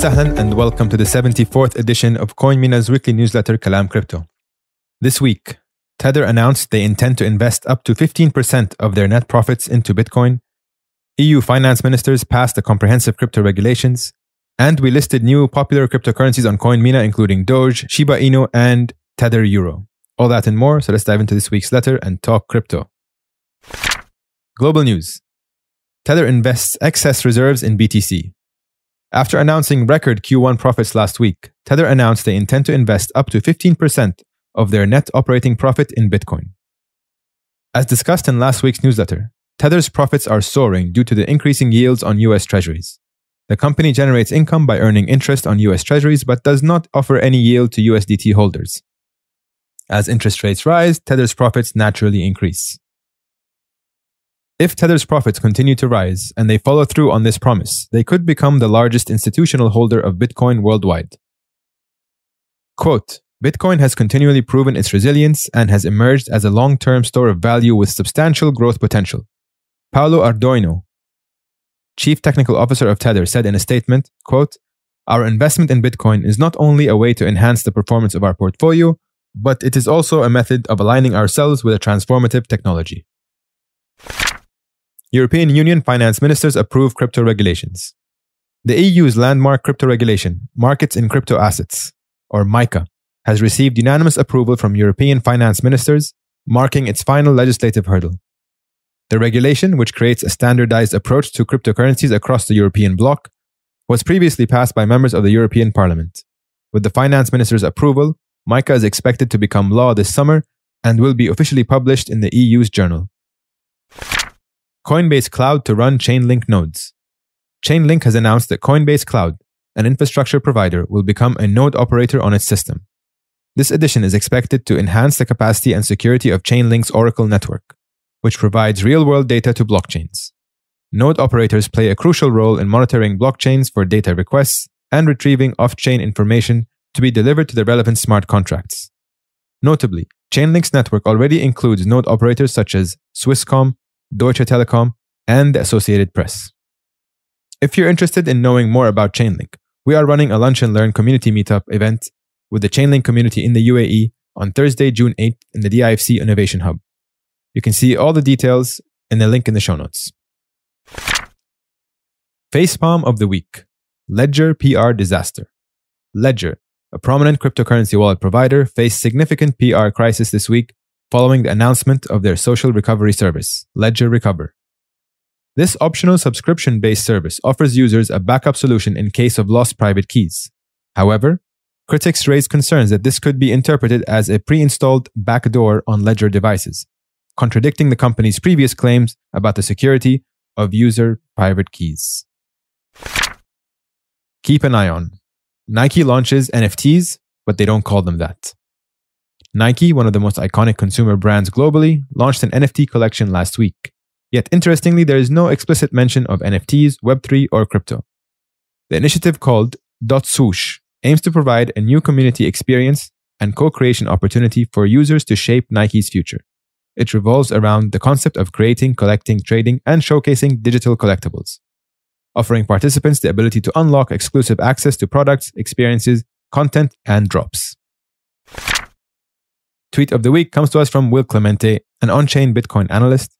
sahlan and welcome to the 74th edition of CoinMENA's weekly newsletter Kalam Crypto. This week, Tether announced they intend to invest up to 15% of their net profits into Bitcoin. EU finance ministers passed the comprehensive crypto regulations, and we listed new popular cryptocurrencies on CoinMENA, including Doge, Shiba Inu, and Tether Euro. All that and more, so let's dive into this week's letter and talk crypto. Global news Tether invests excess reserves in BTC. After announcing record Q1 profits last week, Tether announced they intend to invest up to 15% of their net operating profit in Bitcoin. As discussed in last week's newsletter, Tether's profits are soaring due to the increasing yields on US Treasuries. The company generates income by earning interest on US Treasuries but does not offer any yield to USDT holders. As interest rates rise, Tether's profits naturally increase. If Tether's profits continue to rise and they follow through on this promise, they could become the largest institutional holder of Bitcoin worldwide. Quote, Bitcoin has continually proven its resilience and has emerged as a long term store of value with substantial growth potential. Paolo Ardoino, Chief Technical Officer of Tether, said in a statement quote, Our investment in Bitcoin is not only a way to enhance the performance of our portfolio, but it is also a method of aligning ourselves with a transformative technology. European Union finance ministers approve crypto regulations. The EU's landmark crypto regulation, Markets in Crypto Assets, or MICA, has received unanimous approval from European finance ministers, marking its final legislative hurdle. The regulation, which creates a standardized approach to cryptocurrencies across the European bloc, was previously passed by members of the European Parliament. With the finance minister's approval, MICA is expected to become law this summer and will be officially published in the EU's journal. Coinbase Cloud to run Chainlink nodes. Chainlink has announced that Coinbase Cloud, an infrastructure provider, will become a node operator on its system. This addition is expected to enhance the capacity and security of Chainlink's Oracle network, which provides real world data to blockchains. Node operators play a crucial role in monitoring blockchains for data requests and retrieving off chain information to be delivered to the relevant smart contracts. Notably, Chainlink's network already includes node operators such as Swisscom, Deutsche Telekom, and the Associated Press. If you're interested in knowing more about Chainlink, we are running a Lunch and Learn community meetup event with the Chainlink community in the UAE on Thursday, June 8th in the DIFC Innovation Hub. You can see all the details in the link in the show notes. Facepalm of the Week Ledger PR Disaster. Ledger, a prominent cryptocurrency wallet provider, faced significant PR crisis this week following the announcement of their social recovery service, Ledger Recover. This optional subscription based service offers users a backup solution in case of lost private keys. However, critics raise concerns that this could be interpreted as a pre installed backdoor on Ledger devices, contradicting the company's previous claims about the security of user private keys. Keep an eye on Nike launches NFTs, but they don't call them that. Nike, one of the most iconic consumer brands globally, launched an NFT collection last week. Yet, interestingly, there is no explicit mention of NFTs, Web3, or crypto. The initiative called Swoosh aims to provide a new community experience and co creation opportunity for users to shape Nike's future. It revolves around the concept of creating, collecting, trading, and showcasing digital collectibles, offering participants the ability to unlock exclusive access to products, experiences, content, and drops. Tweet of the week comes to us from Will Clemente, an on chain Bitcoin analyst.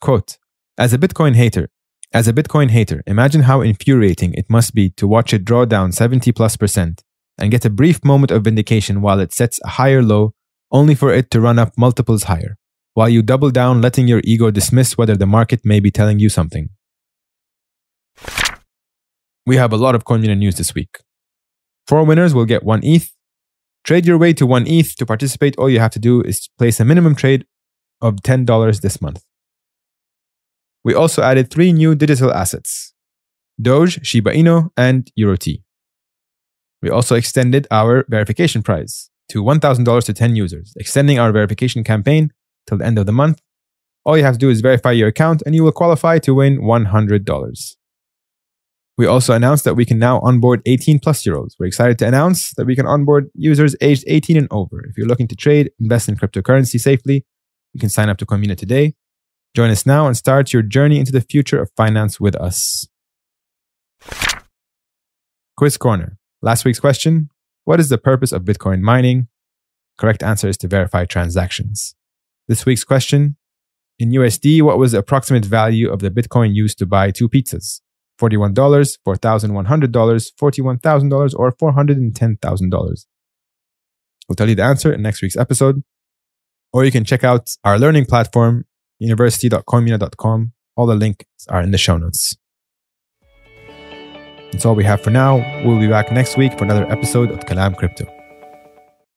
Quote As a Bitcoin hater, as a Bitcoin hater, imagine how infuriating it must be to watch it draw down 70 plus percent and get a brief moment of vindication while it sets a higher low, only for it to run up multiples higher, while you double down, letting your ego dismiss whether the market may be telling you something. We have a lot of CoinMENA news this week. Four winners will get one ETH, Trade your way to one ETH. To participate, all you have to do is place a minimum trade of $10 this month. We also added three new digital assets Doge, Shiba Inu, and EuroT. We also extended our verification prize to $1,000 to 10 users, extending our verification campaign till the end of the month. All you have to do is verify your account and you will qualify to win $100. We also announced that we can now onboard 18 plus year olds. We're excited to announce that we can onboard users aged 18 and over. If you're looking to trade, invest in cryptocurrency safely, you can sign up to CoinMENA today. Join us now and start your journey into the future of finance with us. Quiz Corner. Last week's question What is the purpose of Bitcoin mining? Correct answer is to verify transactions. This week's question In USD, what was the approximate value of the Bitcoin used to buy two pizzas? $41, $4,100, $41,000, or $410,000? We'll tell you the answer in next week's episode. Or you can check out our learning platform, university.coinmena.com. All the links are in the show notes. That's all we have for now. We'll be back next week for another episode of Kalam Crypto.